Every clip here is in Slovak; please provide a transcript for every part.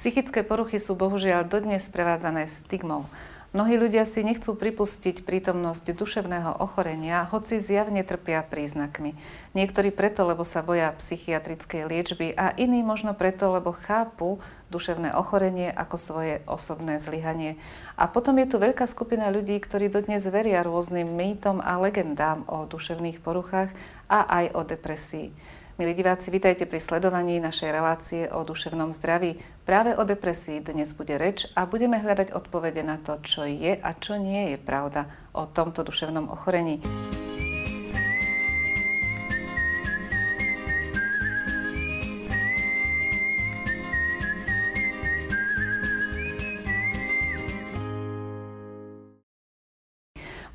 Psychické poruchy sú bohužiaľ dodnes sprevádzané stigmou. Mnohí ľudia si nechcú pripustiť prítomnosť duševného ochorenia, hoci zjavne trpia príznakmi. Niektorí preto, lebo sa boja psychiatrickej liečby a iní možno preto, lebo chápu duševné ochorenie ako svoje osobné zlyhanie. A potom je tu veľká skupina ľudí, ktorí dodnes veria rôznym mýtom a legendám o duševných poruchách a aj o depresii. Milí diváci, vitajte pri sledovaní našej relácie o duševnom zdraví. Práve o depresii dnes bude reč a budeme hľadať odpovede na to, čo je a čo nie je pravda o tomto duševnom ochorení.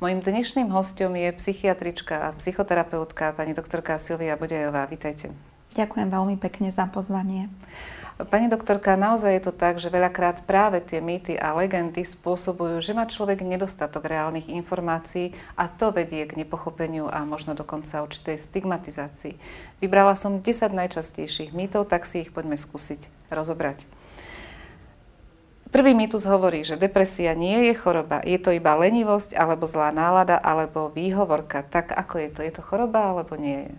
Mojím dnešným hostom je psychiatrička a psychoterapeutka pani doktorka Silvia Bodejová. Vítajte. Ďakujem veľmi pekne za pozvanie. Pani doktorka, naozaj je to tak, že veľakrát práve tie mýty a legendy spôsobujú, že má človek nedostatok reálnych informácií a to vedie k nepochopeniu a možno dokonca určitej stigmatizácii. Vybrala som 10 najčastejších mýtov, tak si ich poďme skúsiť rozobrať. Prvý mýtus hovorí, že depresia nie je choroba, je to iba lenivosť, alebo zlá nálada, alebo výhovorka. Tak ako je to? Je to choroba, alebo nie je?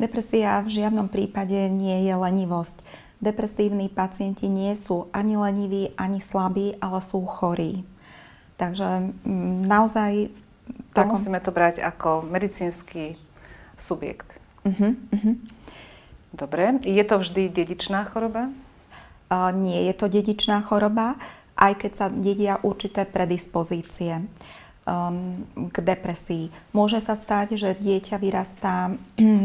Depresia v žiadnom prípade nie je lenivosť. Depresívni pacienti nie sú ani leniví, ani slabí, ale sú chorí. Takže mm, naozaj... To takom... musíme to brať ako medicínsky subjekt. Uh-huh, uh-huh. Dobre. Je to vždy dedičná choroba? Nie je to dedičná choroba, aj keď sa dedia určité predispozície um, k depresii. Môže sa stať, že dieťa vyrastá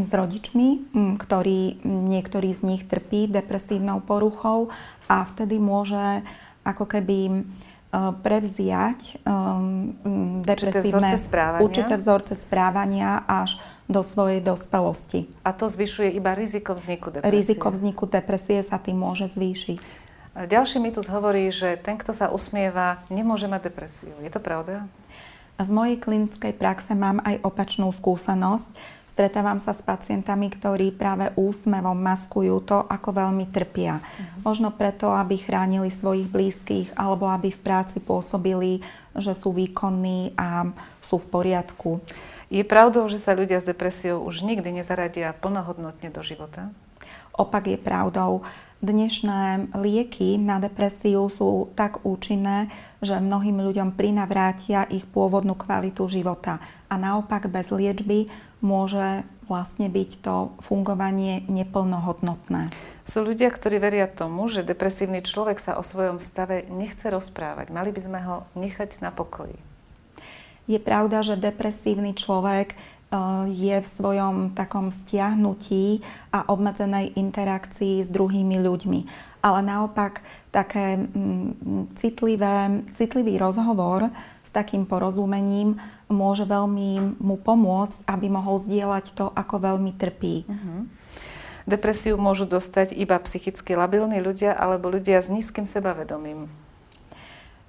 s rodičmi, ktorí, niektorý z nich trpí depresívnou poruchou a vtedy môže ako keby uh, prevziať um, depresívne určité vzorce, správania. určité vzorce správania až do svojej dospelosti. A to zvyšuje iba riziko vzniku depresie? Riziko vzniku depresie sa tým môže zvýšiť. Ďalší mýtus hovorí, že ten, kto sa usmieva, nemôže mať depresiu. Je to pravda? Z mojej klinickej praxe mám aj opačnú skúsenosť. Stretávam sa s pacientami, ktorí práve úsmevom maskujú to, ako veľmi trpia. Uh-huh. Možno preto, aby chránili svojich blízkych alebo aby v práci pôsobili, že sú výkonní a sú v poriadku. Je pravdou, že sa ľudia s depresiou už nikdy nezaradia plnohodnotne do života? Opak je pravdou. Dnešné lieky na depresiu sú tak účinné, že mnohým ľuďom prinavrátia ich pôvodnú kvalitu života. A naopak bez liečby môže vlastne byť to fungovanie neplnohodnotné. Sú ľudia, ktorí veria tomu, že depresívny človek sa o svojom stave nechce rozprávať. Mali by sme ho nechať na pokoji. Je pravda, že depresívny človek e, je v svojom takom stiahnutí a obmedzenej interakcii s druhými ľuďmi. Ale naopak také mm, citlivé, citlivý rozhovor s takým porozumením môže veľmi mu pomôcť, aby mohol zdieľať to, ako veľmi trpí. Uh-huh. Depresiu môžu dostať iba psychicky labilní ľudia alebo ľudia s nízkym sebavedomím.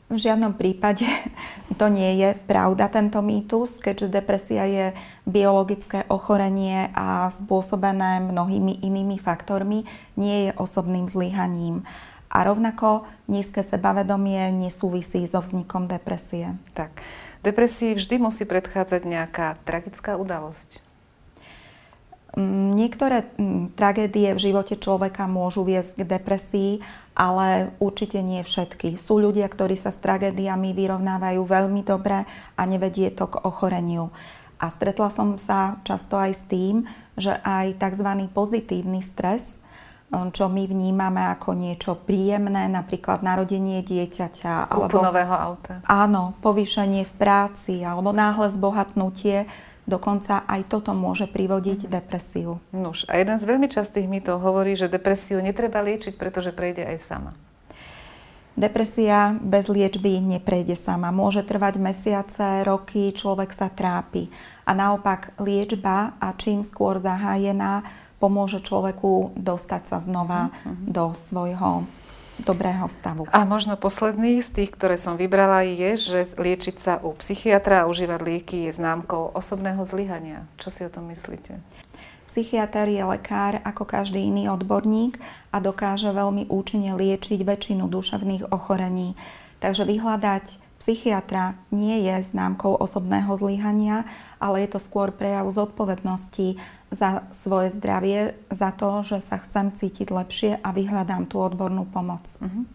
V žiadnom prípade to nie je pravda, tento mýtus, keďže depresia je biologické ochorenie a spôsobené mnohými inými faktormi, nie je osobným zlyhaním. A rovnako nízke sebavedomie nesúvisí so vznikom depresie. Tak. Depresii vždy musí predchádzať nejaká tragická udalosť. Mm, niektoré mm, tragédie v živote človeka môžu viesť k depresii, ale určite nie všetky. Sú ľudia, ktorí sa s tragédiami vyrovnávajú veľmi dobre a nevedie to k ochoreniu. A stretla som sa často aj s tým, že aj tzv. pozitívny stres, mm, čo my vnímame ako niečo príjemné, napríklad narodenie dieťaťa. Kúpu alebo, nového auta. Áno, povýšenie v práci alebo náhle zbohatnutie, Dokonca aj toto môže privodiť mhm. depresiu. Nuž, a jeden z veľmi častých mýtov hovorí, že depresiu netreba liečiť, pretože prejde aj sama. Depresia bez liečby neprejde sama. Môže trvať mesiace, roky, človek sa trápi. A naopak liečba a čím skôr zahájená pomôže človeku dostať sa znova uh-huh. do svojho dobrého stavu. A možno posledný z tých, ktoré som vybrala, je, že liečiť sa u psychiatra a užívať lieky je známkou osobného zlyhania. Čo si o tom myslíte? Psychiatr je lekár ako každý iný odborník a dokáže veľmi účinne liečiť väčšinu duševných ochorení. Takže vyhľadať psychiatra nie je známkou osobného zlyhania, ale je to skôr prejav zodpovednosti za svoje zdravie, za to, že sa chcem cítiť lepšie a vyhľadám tú odbornú pomoc. Uh-huh.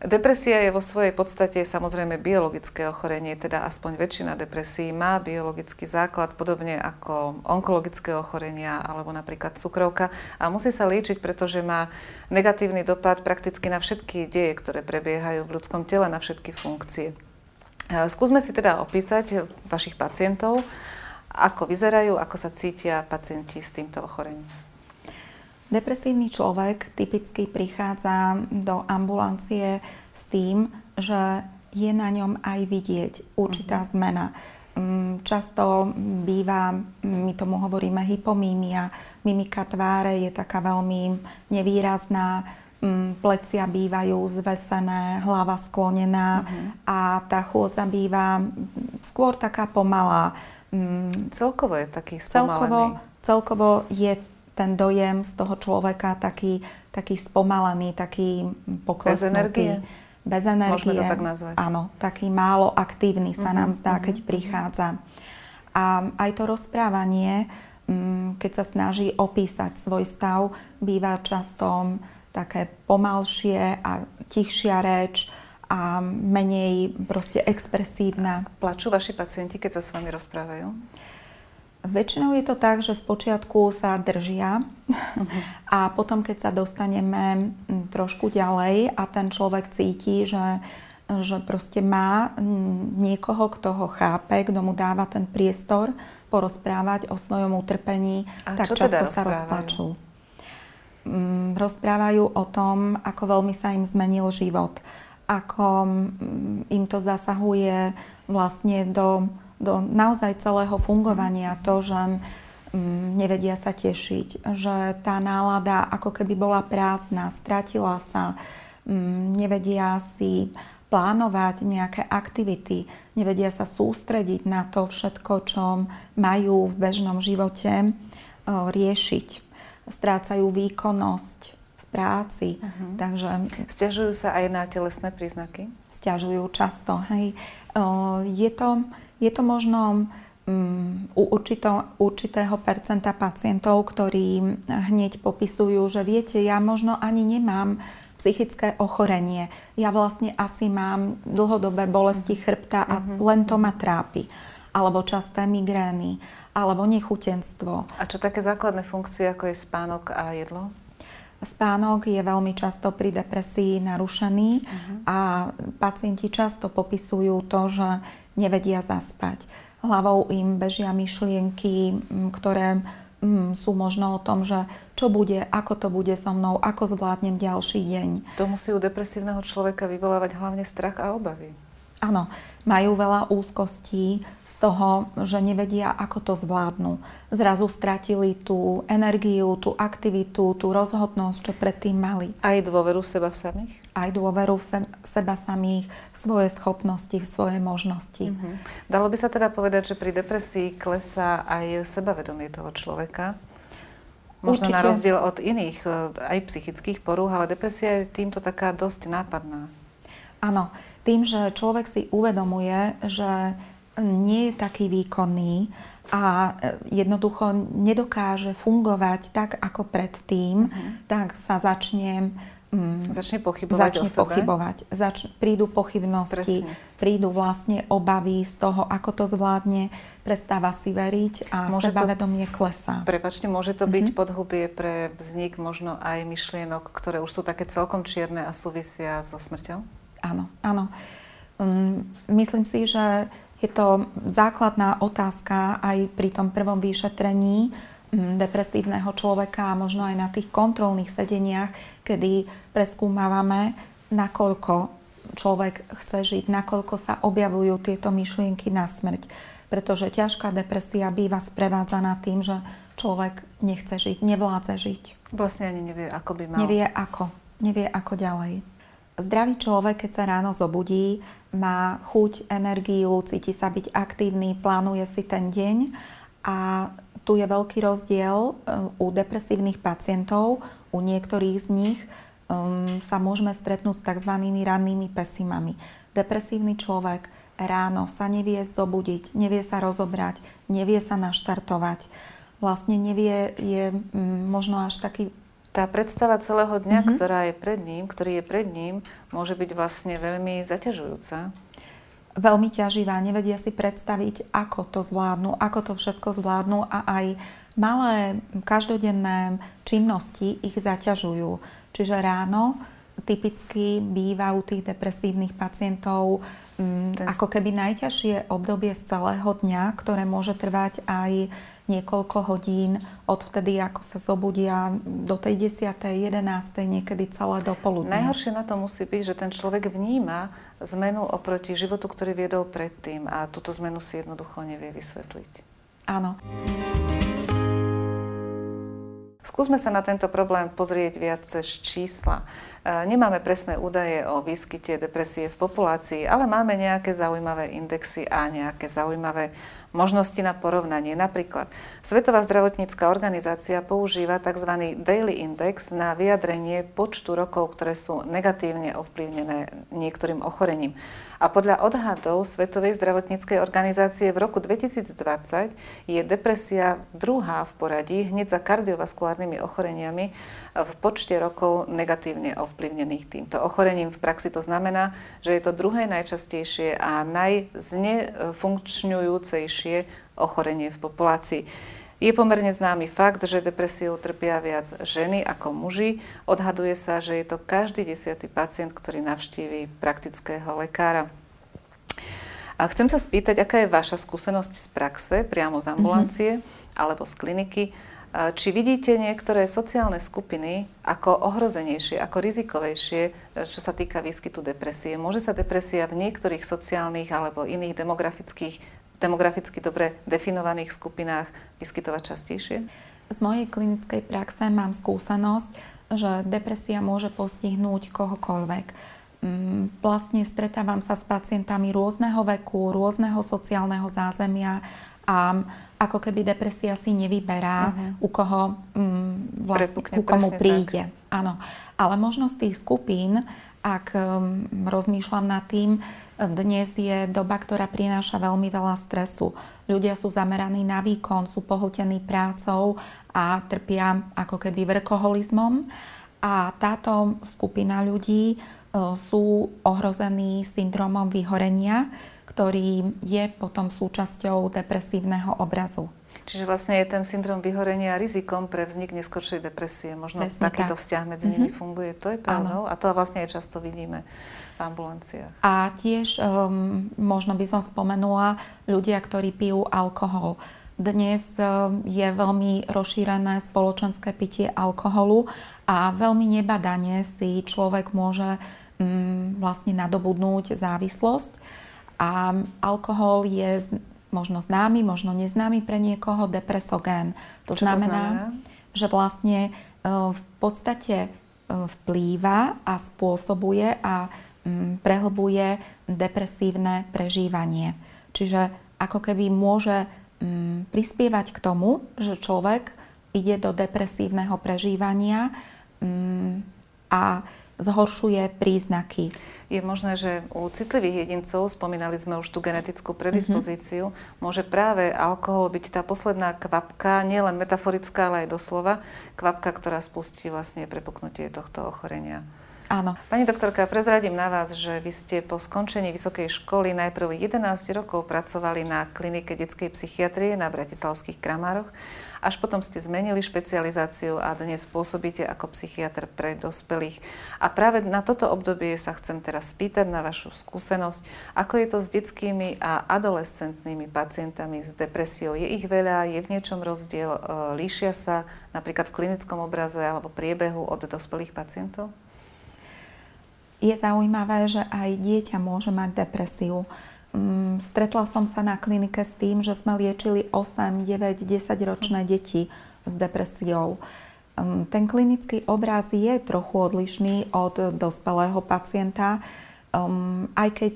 Depresia je vo svojej podstate samozrejme biologické ochorenie, teda aspoň väčšina depresí má biologický základ, podobne ako onkologické ochorenia alebo napríklad cukrovka a musí sa liečiť, pretože má negatívny dopad prakticky na všetky deje, ktoré prebiehajú v ľudskom tele, na všetky funkcie. Skúsme si teda opísať vašich pacientov, ako vyzerajú, ako sa cítia pacienti s týmto ochorením. Depresívny človek typicky prichádza do ambulancie s tým, že je na ňom aj vidieť určitá uh-huh. zmena. Mm, často býva, my tomu hovoríme hypomímia, mimika tváre je taká veľmi nevýrazná, mm, plecia bývajú zvesené, hlava sklonená uh-huh. a tá chôdza býva skôr taká pomalá. Mm, celkovo je taký spomalený. Celkovo, celkovo je ten dojem z toho človeka taký, taký spomalený, taký poklesnutý. Bez energie? Bez energie. Môžeme to tak nazvať. Áno, taký málo aktívny sa uh-huh, nám zdá, uh-huh, keď mhm. prichádza. A aj to rozprávanie, mm, keď sa snaží opísať svoj stav, býva často také pomalšie a tichšia reč a menej proste expresívna. Plačú vaši pacienti, keď sa s vami rozprávajú? Väčšinou je to tak, že spočiatku sa držia uh-huh. a potom, keď sa dostaneme trošku ďalej a ten človek cíti, že, že proste má niekoho, kto ho chápe, kto mu dáva ten priestor porozprávať o svojom utrpení, a tak často teda sa rozplačú. Rozprávajú o tom, ako veľmi sa im zmenil život, ako im to zasahuje vlastne do do naozaj celého fungovania to, že mm, nevedia sa tešiť, že tá nálada ako keby bola prázdna, stratila sa, mm, nevedia si plánovať nejaké aktivity, nevedia sa sústrediť na to všetko, čo majú v bežnom živote riešiť. Strácajú výkonnosť v práci. Uh-huh. Takže... Stiažujú sa aj na telesné príznaky? Stiažujú často. Hej. Je to je to možno um, u určito, určitého percenta pacientov, ktorí hneď popisujú, že viete, ja možno ani nemám psychické ochorenie. Ja vlastne asi mám dlhodobé bolesti mhm. chrbta a uh-huh. len to ma trápi. Alebo časté migrény, alebo nechutenstvo. A čo také základné funkcie, ako je spánok a jedlo? Spánok je veľmi často pri depresii narušený uh-huh. a pacienti často popisujú to, že nevedia zaspať. Hlavou im bežia myšlienky, ktoré sú možno o tom, že čo bude, ako to bude so mnou, ako zvládnem ďalší deň. To musí u depresívneho človeka vyvolávať hlavne strach a obavy. Áno, majú veľa úzkostí z toho, že nevedia, ako to zvládnu. Zrazu stratili tú energiu, tú aktivitu, tú rozhodnosť, čo predtým mali. Aj dôveru seba v samých? Aj dôveru v se- seba samých, v svoje schopnosti, v svoje možnosti. Uh-huh. Dalo by sa teda povedať, že pri depresii klesá aj sebavedomie toho človeka? Možno Určite. na rozdiel od iných, e, aj psychických porúch, ale depresia je týmto taká dosť nápadná. Áno, tým, že človek si uvedomuje, že nie je taký výkonný a jednoducho nedokáže fungovať tak ako predtým, uh-huh. tak sa začne Mm, začne pochybovať začne o sebe. pochybovať. Zač- prídu pochybnosti, Presne. prídu vlastne obavy z toho, ako to zvládne, prestáva si veriť a môže sebavedomie to, klesá. Prepačte, môže to byť mm-hmm. podhubie pre vznik možno aj myšlienok, ktoré už sú také celkom čierne a súvisia so smrťou? Áno, áno. Um, myslím si, že je to základná otázka aj pri tom prvom vyšetrení um, depresívneho človeka a možno aj na tých kontrolných sedeniach, kedy preskúmavame, nakoľko človek chce žiť, nakoľko sa objavujú tieto myšlienky na smrť. Pretože ťažká depresia býva sprevádzaná tým, že človek nechce žiť, nevládze žiť. Vlastne ani nevie, ako by mal. Nevie ako. Nevie ako ďalej. Zdravý človek, keď sa ráno zobudí, má chuť, energiu, cíti sa byť aktívny, plánuje si ten deň a tu je veľký rozdiel u depresívnych pacientov. U niektorých z nich um, sa môžeme stretnúť s tzv. rannými pesimami. Depresívny človek ráno sa nevie zobudiť, nevie sa rozobrať, nevie sa naštartovať. Vlastne nevie, je um, možno až taký tá predstava celého dňa, mm-hmm. ktorá je pred ním, ktorý je pred ním, môže byť vlastne veľmi zaťažujúca. Veľmi ťaživá, nevedia si predstaviť, ako to zvládnu, ako to všetko zvládnu a aj malé každodenné činnosti ich zaťažujú. Čiže ráno typicky býva u tých depresívnych pacientov um, ako keby najťažšie obdobie z celého dňa, ktoré môže trvať aj niekoľko hodín od vtedy, ako sa zobudia do tej 10. 11. niekedy celé do poludnia. Najhoršie na to musí byť, že ten človek vníma zmenu oproti životu, ktorý viedol predtým a túto zmenu si jednoducho nevie vysvetliť. Áno. Skúsme sa na tento problém pozrieť viac cez čísla. E, nemáme presné údaje o výskyte depresie v populácii, ale máme nejaké zaujímavé indexy a nejaké zaujímavé možnosti na porovnanie. Napríklad Svetová zdravotnícká organizácia používa tzv. daily index na vyjadrenie počtu rokov, ktoré sú negatívne ovplyvnené niektorým ochorením. A podľa odhadov Svetovej zdravotníckej organizácie v roku 2020 je depresia druhá v poradí hneď za kardiovaskulárnymi ochoreniami v počte rokov negatívne ovplyvnených týmto ochorením. V praxi to znamená, že je to druhé najčastejšie a najznefunkčňujúcejšie ochorenie v populácii. Je pomerne známy fakt, že depresiou trpia viac ženy ako muži. Odhaduje sa, že je to každý desiatý pacient, ktorý navštíví praktického lekára. A chcem sa spýtať, aká je vaša skúsenosť z praxe, priamo z ambulancie mm-hmm. alebo z kliniky. Či vidíte niektoré sociálne skupiny ako ohrozenejšie, ako rizikovejšie, čo sa týka výskytu depresie? Môže sa depresia v niektorých sociálnych alebo iných demografických demograficky dobre definovaných skupinách vyskytovať častejšie? Z mojej klinickej praxe mám skúsenosť, že depresia môže postihnúť kohokoľvek. Mm, vlastne stretávam sa s pacientami rôzneho veku, rôzneho sociálneho zázemia a ako keby depresia si nevyberá, uh-huh. u koho um, vlastne, ku komu príde. Tak. Áno. Ale možnosť tých skupín, ak um, rozmýšľam nad tým, dnes je doba, ktorá prináša veľmi veľa stresu. Ľudia sú zameraní na výkon, sú pohltení prácou a trpia ako keby vrkoholizmom. A táto skupina ľudí e, sú ohrození syndromom vyhorenia, ktorý je potom súčasťou depresívneho obrazu. Čiže vlastne je ten syndrom vyhorenia rizikom pre vznik neskoršej depresie. Možno Presne takýto tak. vzťah medzi mm-hmm. nimi funguje. To je pravdou a to vlastne aj často vidíme ambulanciách. A tiež um, možno by som spomenula ľudia, ktorí pijú alkohol. Dnes um, je veľmi rozšírené spoločenské pitie alkoholu a veľmi nebadane si človek môže um, vlastne nadobudnúť závislosť. A alkohol je možno známy, možno neznámy pre niekoho depresogén. To, Čo znamená, to znamená, že vlastne uh, v podstate uh, vplýva a spôsobuje a Mm, prehlbuje depresívne prežívanie. Čiže ako keby môže mm, prispievať k tomu, že človek ide do depresívneho prežívania mm, a zhoršuje príznaky. Je možné, že u citlivých jedincov, spomínali sme už tú genetickú predispozíciu, mm-hmm. môže práve alkohol byť tá posledná kvapka, nielen metaforická, ale aj doslova, kvapka, ktorá spustí vlastne prepuknutie tohto ochorenia. Áno. Pani doktorka, prezradím na vás, že vy ste po skončení vysokej školy najprv 11 rokov pracovali na klinike detskej psychiatrie na Bratislavských Kramároch, až potom ste zmenili špecializáciu a dnes pôsobíte ako psychiatr pre dospelých. A práve na toto obdobie sa chcem teraz spýtať na vašu skúsenosť, ako je to s detskými a adolescentnými pacientami s depresiou. Je ich veľa, je v niečom rozdiel, e, líšia sa napríklad v klinickom obraze alebo priebehu od dospelých pacientov? je zaujímavé, že aj dieťa môže mať depresiu. Mm, stretla som sa na klinike s tým, že sme liečili 8, 9, 10 ročné deti s depresiou. Mm, ten klinický obraz je trochu odlišný od dospelého pacienta, mm, aj keď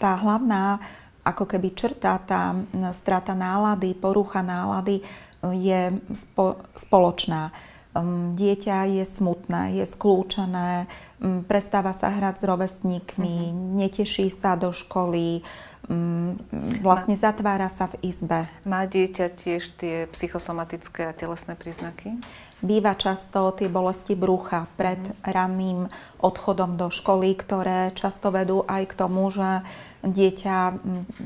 tá hlavná ako keby črta, tá strata nálady, porucha nálady je spo, spoločná. Dieťa je smutné, je skľúčené, prestáva sa hrať s rovesníkmi, mm-hmm. neteší sa do školy, vlastne zatvára sa v izbe. Má dieťa tiež tie psychosomatické a telesné príznaky? Býva často tie bolesti brucha pred mm. ranným odchodom do školy, ktoré často vedú aj k tomu, že dieťa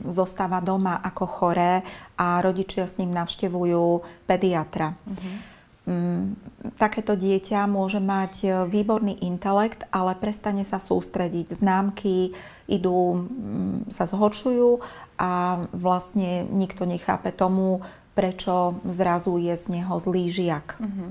zostáva doma ako choré a rodičia s ním navštevujú pediatra. Mm-hmm. Mm, takéto dieťa môže mať e, výborný intelekt, ale prestane sa sústrediť. Známky idú, mm, sa zhoršujú a vlastne nikto nechápe tomu, prečo zrazu je z neho zlý žiak. Mm-hmm.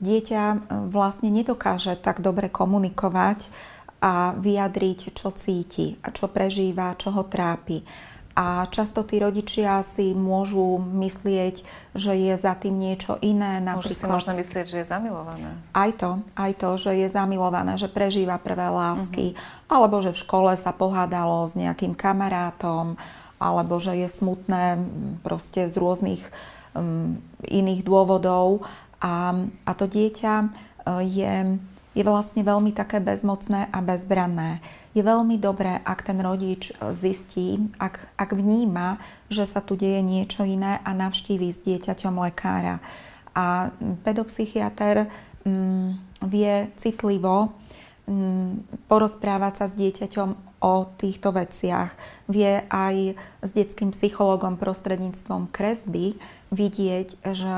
Dieťa e, vlastne nedokáže tak dobre komunikovať a vyjadriť, čo cíti a čo prežíva, čo ho trápi. A často tí rodičia si môžu myslieť, že je za tým niečo iné. Napríklad, Môžu si možno myslieť, že je zamilované. Aj to, aj to, že je zamilované, že prežíva prvé lásky, uh-huh. alebo že v škole sa pohádalo s nejakým kamarátom, alebo že je smutné proste z rôznych um, iných dôvodov. A, a to dieťa uh, je, je vlastne veľmi také bezmocné a bezbranné je veľmi dobré, ak ten rodič e, zistí, ak, ak vníma, že sa tu deje niečo iné a navštíví s dieťaťom lekára. A pedopsychiatr mm, vie citlivo mm, porozprávať sa s dieťaťom o týchto veciach. Vie aj s detským psychologom prostredníctvom kresby vidieť, že...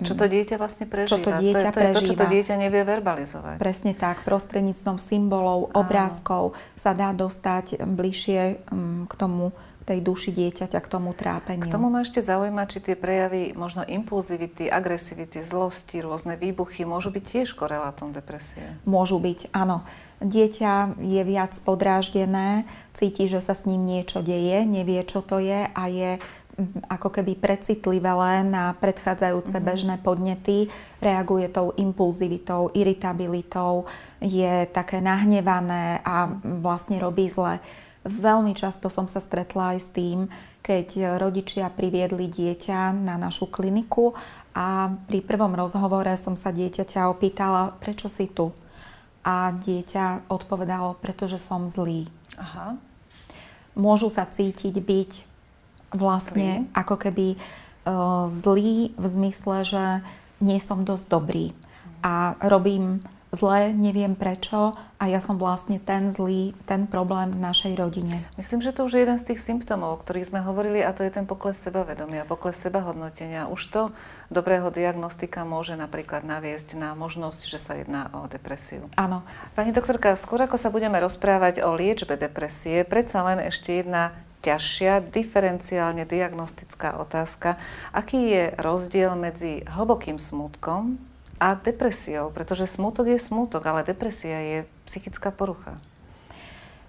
Čo to dieťa vlastne prežíva. Čo to dieťa to, je, to prežíva. to, čo to dieťa nevie verbalizovať. Presne tak. Prostredníctvom symbolov, obrázkov sa dá dostať bližšie mm, k tomu, tej duši dieťaťa, k tomu trápeniu. K tomu ma ešte zaujíma, či tie prejavy možno impulzivity, agresivity, zlosti, rôzne výbuchy môžu byť tiež korelátom depresie? Môžu byť, áno. Dieťa je viac podráždené, cíti, že sa s ním niečo deje, nevie, čo to je a je ako keby precitlivé len na predchádzajúce mm-hmm. bežné podnety, reaguje tou impulzivitou, iritabilitou, je také nahnevané a vlastne robí zle. Veľmi často som sa stretla aj s tým, keď rodičia priviedli dieťa na našu kliniku a pri prvom rozhovore som sa dieťaťa opýtala, prečo si tu? A dieťa odpovedalo, pretože som zlý. Aha. Môžu sa cítiť byť vlastne zlý. ako keby uh, zlý v zmysle, že nie som dosť dobrý a robím zle, neviem prečo a ja som vlastne ten zlý, ten problém v našej rodine. Myslím, že to už je jeden z tých symptómov, o ktorých sme hovorili a to je ten pokles sebavedomia, pokles sebahodnotenia. Už to dobrého diagnostika môže napríklad naviesť na možnosť, že sa jedná o depresiu. Áno. Pani doktorka, skôr ako sa budeme rozprávať o liečbe depresie, predsa len ešte jedna ťažšia diferenciálne diagnostická otázka. Aký je rozdiel medzi hlbokým smutkom a depresiou? Pretože smútok je smútok, ale depresia je psychická porucha.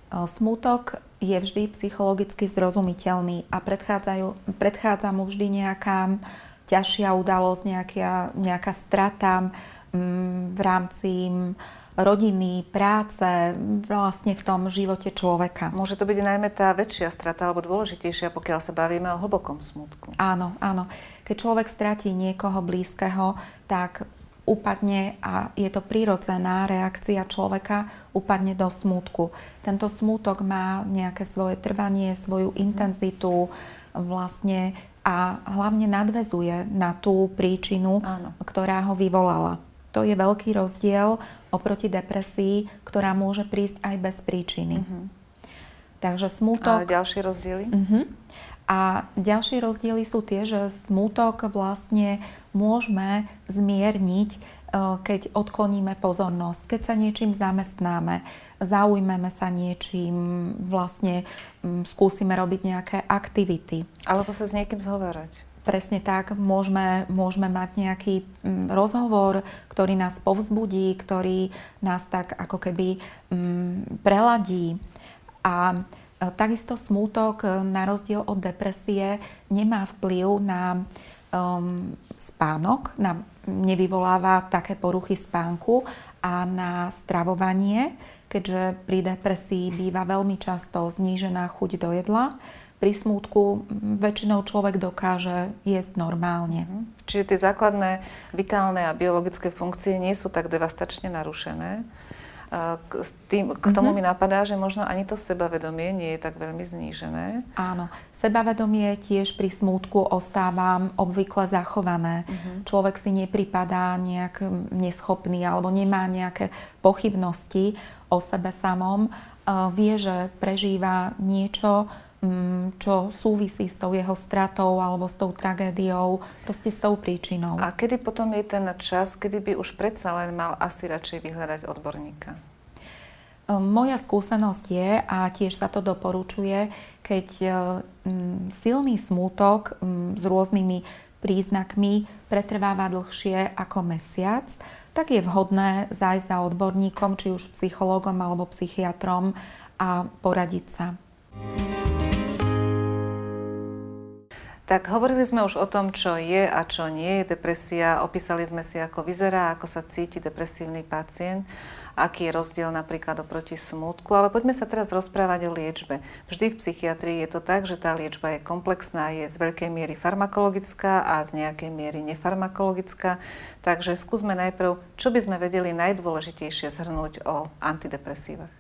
Smútok je vždy psychologicky zrozumiteľný a predchádza mu vždy nejaká ťažšia udalosť, nejaká, nejaká strata v rámci rodiny, práce, vlastne v tom živote človeka. Môže to byť najmä tá väčšia strata alebo dôležitejšia, pokiaľ sa bavíme o hlbokom smutku. Áno, áno. Keď človek stratí niekoho blízkeho, tak upadne a je to prirodzená reakcia človeka, upadne do smútku. Tento smútok má nejaké svoje trvanie, svoju intenzitu vlastne a hlavne nadvezuje na tú príčinu, Áno. ktorá ho vyvolala. To je veľký rozdiel oproti depresii, ktorá môže prísť aj bez príčiny. Uh-huh. Takže smútok... A ďalšie rozdiely? Uh-huh. A ďalšie rozdiely sú tie, že smútok vlastne môžeme zmierniť, e, keď odkloníme pozornosť, keď sa niečím zamestnáme, zaujmeme sa niečím, vlastne skúsime robiť nejaké aktivity. Alebo sa s niekým zhovárať. Presne tak, môžeme, môžeme mať nejaký rozhovor, ktorý nás povzbudí, ktorý nás tak ako keby preladí. A e, takisto smútok, e, na rozdiel od depresie, nemá vplyv na um, spánok, na, nevyvoláva také poruchy spánku a na stravovanie, keďže pri depresii býva veľmi často znížená chuť do jedla. Pri smútku väčšinou človek dokáže jesť normálne. Mhm. Čiže tie základné vitálne a biologické funkcie nie sú tak devastačne narušené. K, tým, k tomu mm-hmm. mi napadá, že možno ani to sebavedomie nie je tak veľmi znížené. Áno, sebavedomie tiež pri smútku ostáva obvykle zachované. Mm-hmm. Človek si nepripadá nejak neschopný alebo nemá nejaké pochybnosti o sebe samom. Vie, že prežíva niečo, čo súvisí s tou jeho stratou alebo s tou tragédiou, proste s tou príčinou. A kedy potom je ten čas, kedy by už predsa len mal asi radšej vyhľadať odborníka? Ehm, moja skúsenosť je, a tiež sa to doporučuje, keď ehm, silný smútok ehm, s rôznymi príznakmi pretrváva dlhšie ako mesiac, tak je vhodné zájsť za odborníkom, či už psychológom alebo psychiatrom a poradiť sa. Tak hovorili sme už o tom, čo je a čo nie je depresia. Opísali sme si, ako vyzerá, ako sa cíti depresívny pacient aký je rozdiel napríklad oproti smútku. Ale poďme sa teraz rozprávať o liečbe. Vždy v psychiatrii je to tak, že tá liečba je komplexná, je z veľkej miery farmakologická a z nejakej miery nefarmakologická. Takže skúsme najprv, čo by sme vedeli najdôležitejšie zhrnúť o antidepresívach.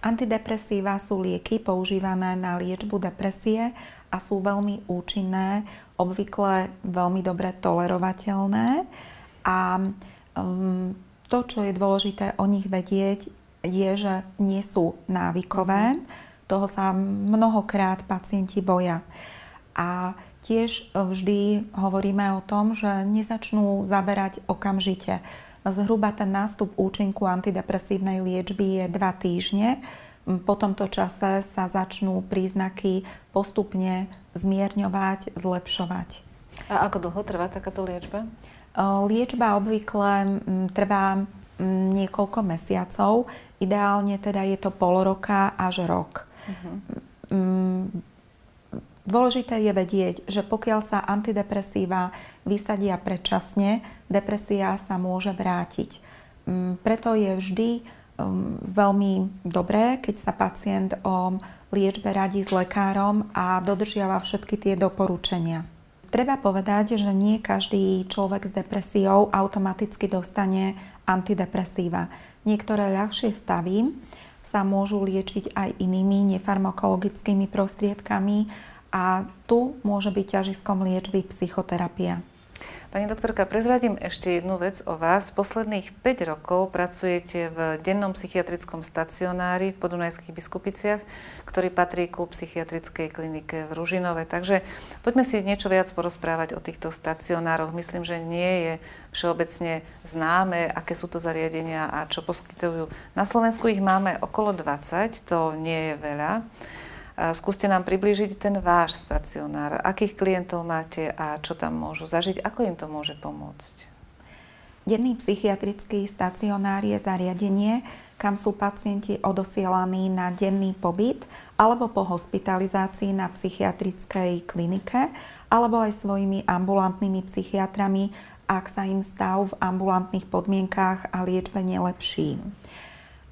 Antidepresíva sú lieky používané na liečbu depresie a sú veľmi účinné, obvykle veľmi dobre tolerovateľné a um, to, čo je dôležité o nich vedieť, je, že nie sú návykové. Toho sa mnohokrát pacienti boja. A tiež vždy hovoríme o tom, že nezačnú zaberať okamžite. Zhruba ten nástup účinku antidepresívnej liečby je dva týždne. Po tomto čase sa začnú príznaky postupne zmierňovať, zlepšovať. A ako dlho trvá takáto liečba? Liečba obvykle trvá niekoľko mesiacov, ideálne teda je to pol roka až rok. Uh-huh. Dôležité je vedieť, že pokiaľ sa antidepresíva vysadia predčasne, depresia sa môže vrátiť. Preto je vždy veľmi dobré, keď sa pacient o liečbe radí s lekárom a dodržiava všetky tie doporučenia. Treba povedať, že nie každý človek s depresiou automaticky dostane antidepresíva. Niektoré ľahšie stavy sa môžu liečiť aj inými nefarmakologickými prostriedkami a tu môže byť ťažiskom liečby psychoterapia. Pani doktorka, prezradím ešte jednu vec o vás. Posledných 5 rokov pracujete v dennom psychiatrickom stacionári v Podunajských biskupiciach, ktorý patrí ku psychiatrickej klinike v Ružinove. Takže poďme si niečo viac porozprávať o týchto stacionároch. Myslím, že nie je všeobecne známe, aké sú to zariadenia a čo poskytujú. Na Slovensku ich máme okolo 20, to nie je veľa. Skúste nám priblížiť ten váš stacionár. Akých klientov máte a čo tam môžu zažiť? Ako im to môže pomôcť? Denný psychiatrický stacionár je zariadenie, kam sú pacienti odosielaní na denný pobyt alebo po hospitalizácii na psychiatrickej klinike alebo aj svojimi ambulantnými psychiatrami, ak sa im stav v ambulantných podmienkách a liečbe nelepší.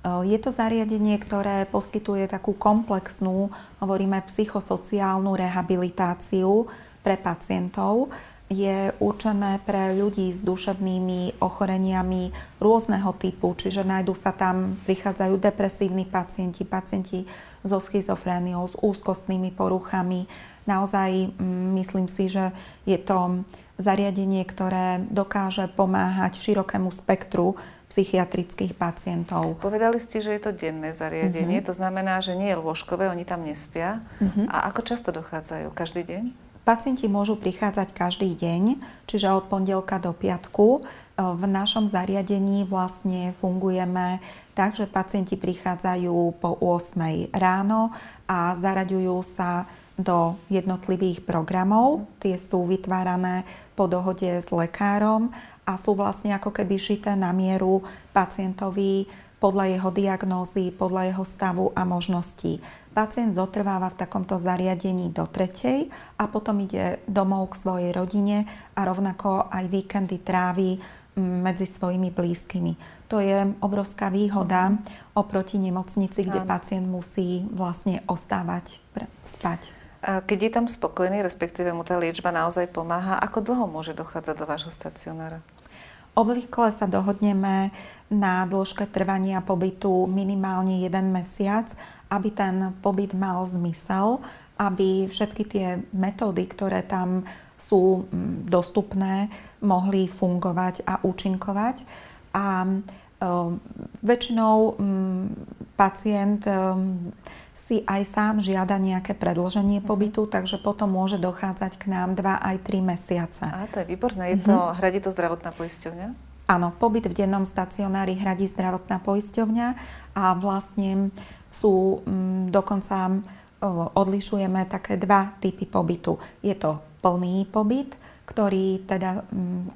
Je to zariadenie, ktoré poskytuje takú komplexnú, hovoríme, psychosociálnu rehabilitáciu pre pacientov. Je určené pre ľudí s duševnými ochoreniami rôzneho typu, čiže nájdú sa tam, prichádzajú depresívni pacienti, pacienti so schizofréniou, s úzkostnými poruchami. Naozaj mm, myslím si, že je to zariadenie, ktoré dokáže pomáhať širokému spektru psychiatrických pacientov. Povedali ste, že je to denné zariadenie, uh-huh. to znamená, že nie je lôžkové, oni tam nespia. Uh-huh. A ako často dochádzajú? Každý deň? Pacienti môžu prichádzať každý deň, čiže od pondelka do piatku. V našom zariadení vlastne fungujeme tak, že pacienti prichádzajú po 8 ráno a zaraďujú sa do jednotlivých programov. Tie sú vytvárané po dohode s lekárom a sú vlastne ako keby šité na mieru pacientovi podľa jeho diagnózy, podľa jeho stavu a možností. Pacient zotrváva v takomto zariadení do tretej a potom ide domov k svojej rodine a rovnako aj víkendy trávi medzi svojimi blízkymi. To je obrovská výhoda oproti nemocnici, kde Áno. pacient musí vlastne ostávať, spať. Keď je tam spokojný, respektíve mu tá liečba naozaj pomáha, ako dlho môže dochádzať do vášho stacionára? Obvykle sa dohodneme na dĺžke trvania pobytu minimálne jeden mesiac, aby ten pobyt mal zmysel, aby všetky tie metódy, ktoré tam sú mm, dostupné, mohli fungovať a účinkovať. A e, väčšinou mm, pacient e, si aj sám žiada nejaké predlženie mhm. pobytu, takže potom môže dochádzať k nám 2 aj 3 mesiace. A to je výborné. Je to, mm-hmm. hradí to zdravotná poisťovňa? Áno, pobyt v dennom stacionári hradí zdravotná poisťovňa a vlastne sú m, dokonca odlišujeme také dva typy pobytu. Je to plný pobyt, ktorý teda,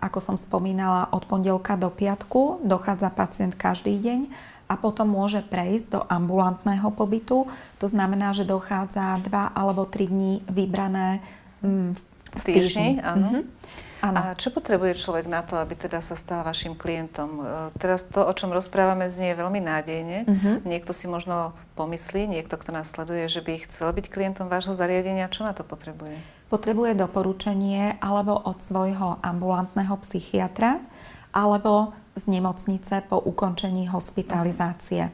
ako som spomínala, od pondelka do piatku dochádza pacient každý deň a potom môže prejsť do ambulantného pobytu. To znamená, že dochádza dva alebo tri dní vybrané mm, v týždni. áno. Mm-hmm. Áno. A čo potrebuje človek na to, aby teda sa stal vašim klientom? E, teraz to, o čom rozprávame, znie veľmi nádejne. Uh-huh. Niekto si možno pomyslí, niekto, kto nás sleduje, že by chcel byť klientom vášho zariadenia. Čo na to potrebuje? Potrebuje doporučenie alebo od svojho ambulantného psychiatra, alebo z nemocnice po ukončení hospitalizácie.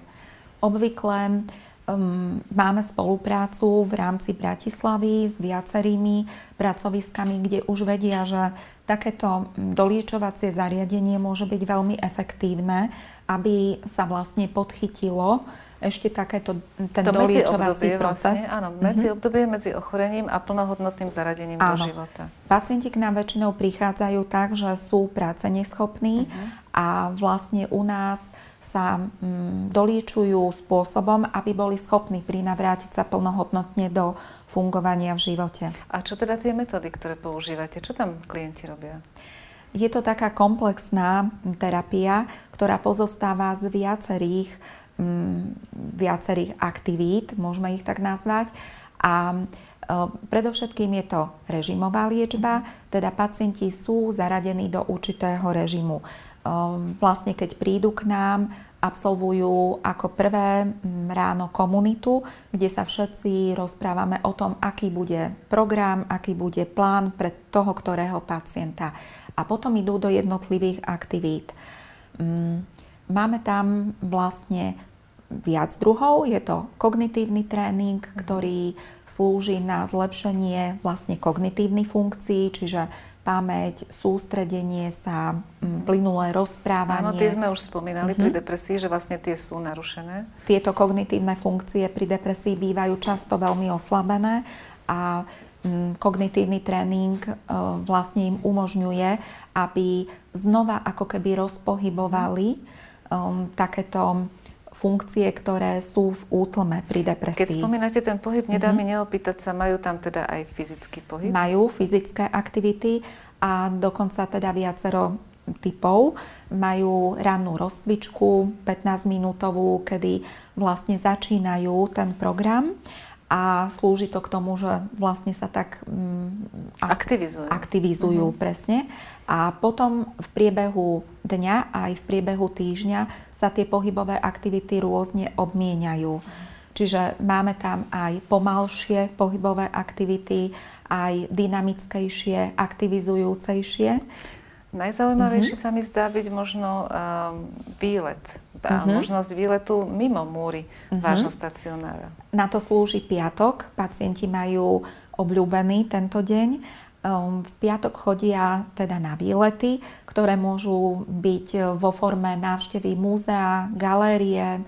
Obvykle um, máme spoluprácu v rámci Bratislavy s viacerými pracoviskami, kde už vedia, že takéto doliečovacie zariadenie môže byť veľmi efektívne, aby sa vlastne podchytilo ešte takéto, ten to doliečovací proces. Vlastne, áno, medzi mm-hmm. obdobie medzi ochorením a plnohodnotným zaradením áno. do života. Pacienti k nám väčšinou prichádzajú tak, že sú práce neschopní mm-hmm. a vlastne u nás sa mm, doliečujú spôsobom, aby boli schopní prinavrátiť sa plnohodnotne do fungovania v živote. A čo teda tie metódy, ktoré používate? Čo tam klienti robia? Je to taká komplexná terapia, ktorá pozostáva z viacerých viacerých aktivít, môžeme ich tak nazvať. A e, predovšetkým je to režimová liečba, teda pacienti sú zaradení do určitého režimu. E, vlastne keď prídu k nám, absolvujú ako prvé mm, ráno komunitu, kde sa všetci rozprávame o tom, aký bude program, aký bude plán pre toho, ktorého pacienta. A potom idú do jednotlivých aktivít. Mm, Máme tam vlastne viac druhov. Je to kognitívny tréning, ktorý slúži na zlepšenie vlastne kognitívnych funkcií, čiže pamäť, sústredenie sa, plynulé rozprávanie. Áno, tie sme už spomínali mm-hmm. pri mhm. depresii, že vlastne tie sú narušené. Tieto kognitívne funkcie pri depresii bývajú často veľmi oslabené a kognitívny tréning e, vlastne im umožňuje, aby znova ako keby rozpohybovali um, takéto funkcie, ktoré sú v útlme pri depresii. Keď spomínate ten pohyb, nedá mm-hmm. mi neopýtať sa, majú tam teda aj fyzický pohyb? Majú fyzické aktivity a dokonca teda viacero typov. Majú rannú rozcvičku, 15-minútovú, kedy vlastne začínajú ten program a slúži to k tomu, že vlastne sa tak mm, aktivizujú, aktivizujú uh-huh. presne. A potom v priebehu dňa aj v priebehu týždňa sa tie pohybové aktivity rôzne obmieniajú. Čiže máme tam aj pomalšie pohybové aktivity, aj dynamickejšie, aktivizujúcejšie. Najzaujímavejšie mm-hmm. sa mi zdá byť možno um, výlet mm-hmm. možnosť výletu mimo múry mm-hmm. vášho stacionára. Na to slúži piatok. Pacienti majú obľúbený tento deň. Um, v piatok chodia teda na výlety, ktoré môžu byť vo forme návštevy múzea, galérie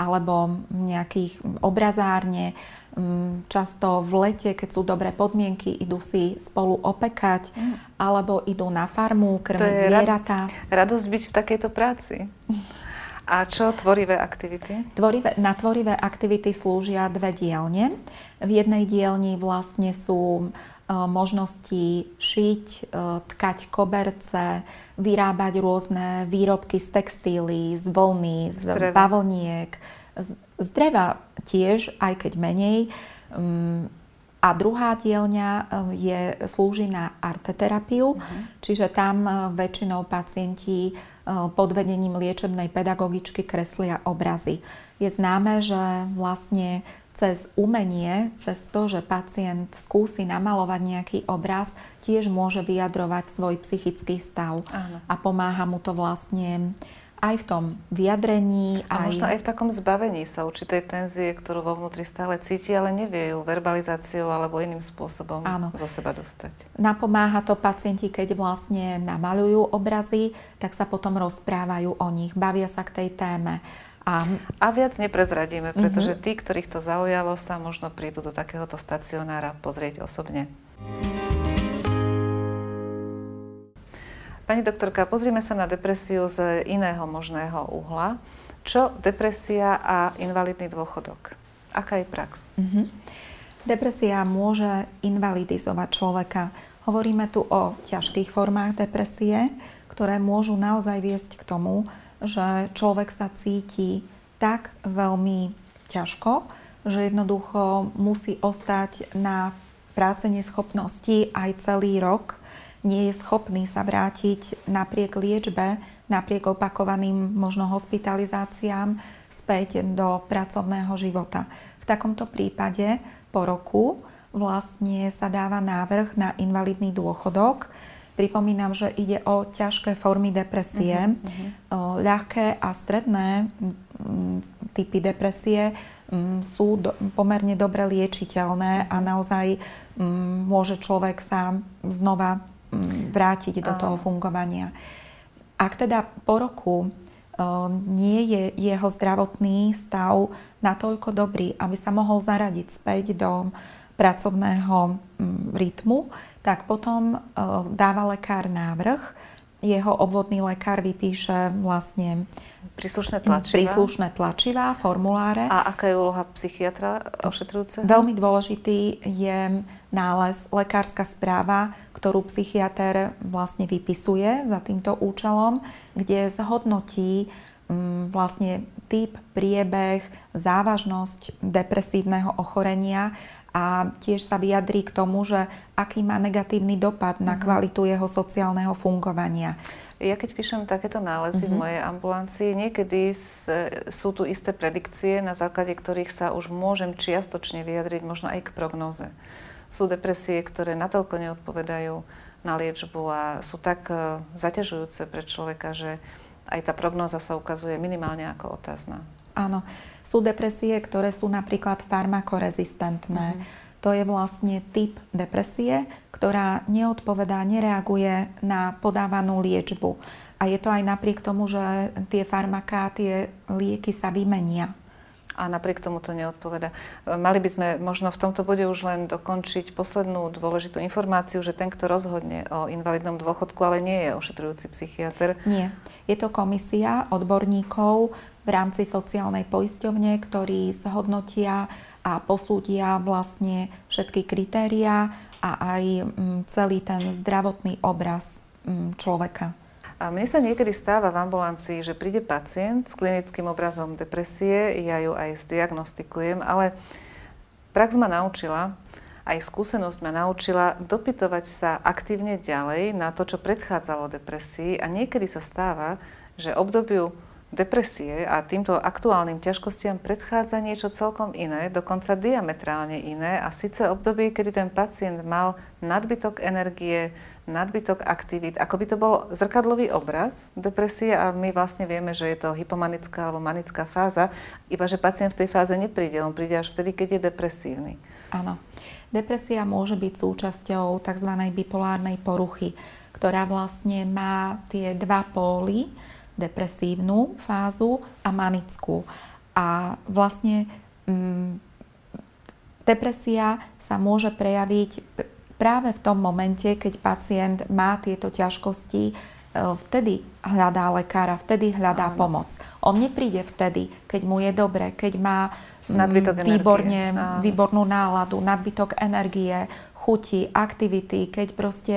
alebo nejakých obrazárne. Um, často v lete, keď sú dobré podmienky, idú si spolu opekať mm. alebo idú na farmu, krmiť zvieratá. Radosť byť v takejto práci. A čo tvorivé aktivity? Tvorivé, na tvorivé aktivity slúžia dve dielne. V jednej dielni vlastne sú e, možnosti šiť, e, tkať koberce, vyrábať rôzne výrobky z textíly, z vlny, z, z bavlniek, z, z dreva tiež, aj keď menej. Mm, a druhá dielňa e, je, slúži na arteterapiu, uh-huh. čiže tam väčšinou pacienti pod vedením liečebnej pedagogičky kreslia obrazy. Je známe, že vlastne cez umenie, cez to, že pacient skúsi namalovať nejaký obraz, tiež môže vyjadrovať svoj psychický stav. Áno. A pomáha mu to vlastne aj v tom vyjadrení. A aj... možno aj v takom zbavení sa určitej tenzie, ktorú vo vnútri stále cíti, ale nevie ju verbalizáciou alebo iným spôsobom Áno. zo seba dostať. Napomáha to pacienti, keď vlastne namalujú obrazy, tak sa potom rozprávajú o nich, bavia sa k tej téme. A, a viac neprezradíme, pretože mm-hmm. tí, ktorých to zaujalo, sa možno prídu do takéhoto stacionára pozrieť osobne. Pani doktorka, pozrime sa na depresiu z iného možného uhla. Čo depresia a invalidný dôchodok? Aká je prax? Mm-hmm. Depresia môže invalidizovať človeka. Hovoríme tu o ťažkých formách depresie, ktoré môžu naozaj viesť k tomu, že človek sa cíti tak veľmi ťažko, že jednoducho musí ostať na práce neschopnosti aj celý rok nie je schopný sa vrátiť napriek liečbe, napriek opakovaným možno hospitalizáciám späť do pracovného života. V takomto prípade po roku vlastne sa dáva návrh na invalidný dôchodok. Pripomínam, že ide o ťažké formy depresie. Uh-huh, Ľahké a stredné typy depresie sú do, pomerne dobre liečiteľné a naozaj môže človek sa znova vrátiť do toho fungovania. Ak teda po roku e, nie je jeho zdravotný stav natoľko dobrý, aby sa mohol zaradiť späť do pracovného mm, rytmu, tak potom e, dáva lekár návrh, jeho obvodný lekár vypíše vlastne príslušné tlačivá. príslušné tlačivá, formuláre. A aká je úloha psychiatra ošetrujúceho? Veľmi dôležitý je nález, lekárska správa, ktorú psychiatr vlastne vypisuje za týmto účelom, kde zhodnotí mm, vlastne typ, priebeh, závažnosť depresívneho ochorenia a tiež sa vyjadrí k tomu, že aký má negatívny dopad na mhm. kvalitu jeho sociálneho fungovania. Ja keď píšem takéto nálezy mm-hmm. v mhm. mojej ambulancii, niekedy sú tu isté predikcie, na základe ktorých sa už môžem čiastočne vyjadriť možno aj k prognoze. Sú depresie, ktoré natoľko neodpovedajú na liečbu a sú tak e, zaťažujúce pre človeka, že aj tá prognóza sa ukazuje minimálne ako otázna. Áno, sú depresie, ktoré sú napríklad farmakorezistentné. Mm-hmm. To je vlastne typ depresie, ktorá neodpovedá, nereaguje na podávanú liečbu. A je to aj napriek tomu, že tie farmaká, tie lieky sa vymenia a napriek tomu to neodpoveda. Mali by sme možno v tomto bode už len dokončiť poslednú dôležitú informáciu, že ten, kto rozhodne o invalidnom dôchodku, ale nie je ošetrujúci psychiatr. Nie. Je to komisia odborníkov v rámci sociálnej poisťovne, ktorí zhodnotia a posúdia vlastne všetky kritériá a aj mm, celý ten zdravotný obraz mm, človeka. A mne sa niekedy stáva v ambulancii, že príde pacient s klinickým obrazom depresie, ja ju aj zdiagnostikujem, ale prax ma naučila, aj skúsenosť ma naučila dopytovať sa aktívne ďalej na to, čo predchádzalo depresii. A niekedy sa stáva, že obdobiu depresie a týmto aktuálnym ťažkostiam predchádza niečo celkom iné, dokonca diametrálne iné a síce obdobie, kedy ten pacient mal nadbytok energie, nadbytok aktivít, ako by to bol zrkadlový obraz depresie a my vlastne vieme, že je to hypomanická alebo manická fáza, iba že pacient v tej fáze nepríde, on príde až vtedy, keď je depresívny. Áno. Depresia môže byť súčasťou tzv. bipolárnej poruchy, ktorá vlastne má tie dva póly, depresívnu fázu a manickú. A vlastne mm, depresia sa môže prejaviť práve v tom momente, keď pacient má tieto ťažkosti, e, vtedy hľadá lekára, vtedy hľadá Áno. pomoc. On nepríde vtedy, keď mu je dobre, keď má mm, nadbytok výborne, výbornú náladu, nadbytok energie, chuti, aktivity, keď proste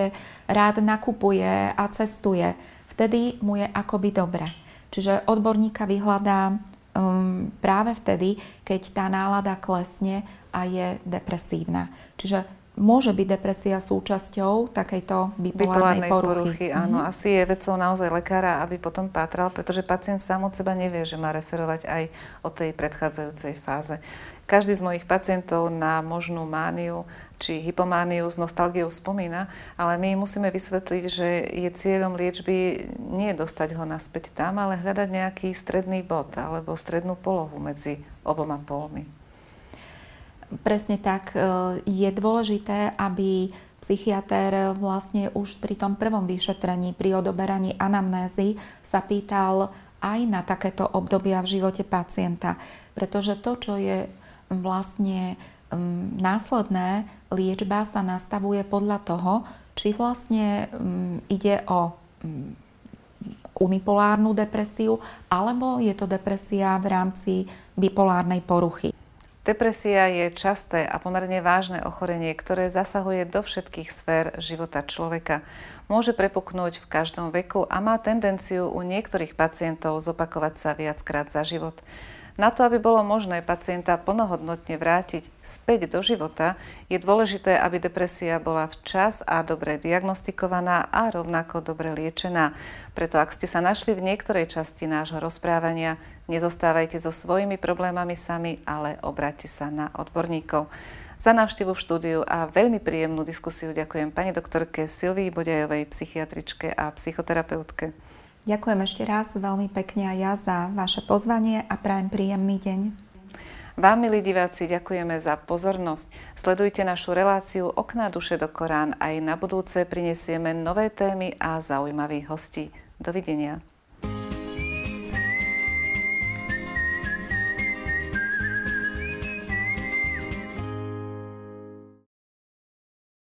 rád nakupuje a cestuje vtedy mu je akoby dobre. Čiže odborníka vyhľadá um, práve vtedy, keď tá nálada klesne a je depresívna. Čiže môže byť depresia súčasťou takejto bipolárnej, bipolárnej poruchy. poruchy. Áno, mm-hmm. asi je vecou naozaj lekára, aby potom pátral, pretože pacient sám od seba nevie, že má referovať aj o tej predchádzajúcej fáze. Každý z mojich pacientov na možnú mániu či hypomániu s nostalgiou spomína, ale my musíme vysvetliť, že je cieľom liečby nie dostať ho naspäť tam, ale hľadať nejaký stredný bod alebo strednú polohu medzi oboma polmi. Presne tak. E, je dôležité, aby psychiatr vlastne už pri tom prvom vyšetrení, pri odoberaní anamnézy sa pýtal aj na takéto obdobia v živote pacienta. Pretože to, čo je vlastne um, následné liečba sa nastavuje podľa toho, či vlastne um, ide o um, unipolárnu depresiu, alebo je to depresia v rámci bipolárnej poruchy. Depresia je časté a pomerne vážne ochorenie, ktoré zasahuje do všetkých sfér života človeka. Môže prepuknúť v každom veku a má tendenciu u niektorých pacientov zopakovať sa viackrát za život. Na to, aby bolo možné pacienta plnohodnotne vrátiť späť do života, je dôležité, aby depresia bola včas a dobre diagnostikovaná a rovnako dobre liečená. Preto ak ste sa našli v niektorej časti nášho rozprávania, nezostávajte so svojimi problémami sami, ale obráťte sa na odborníkov. Za návštevu v štúdiu a veľmi príjemnú diskusiu ďakujem pani doktorke Silvii Bodajovej, psychiatričke a psychoterapeutke. Ďakujem ešte raz veľmi pekne aj ja za vaše pozvanie a prajem príjemný deň. Vám, milí diváci, ďakujeme za pozornosť. Sledujte našu reláciu Okná duše do Korán. Aj na budúce prinesieme nové témy a zaujímavých hostí. Dovidenia.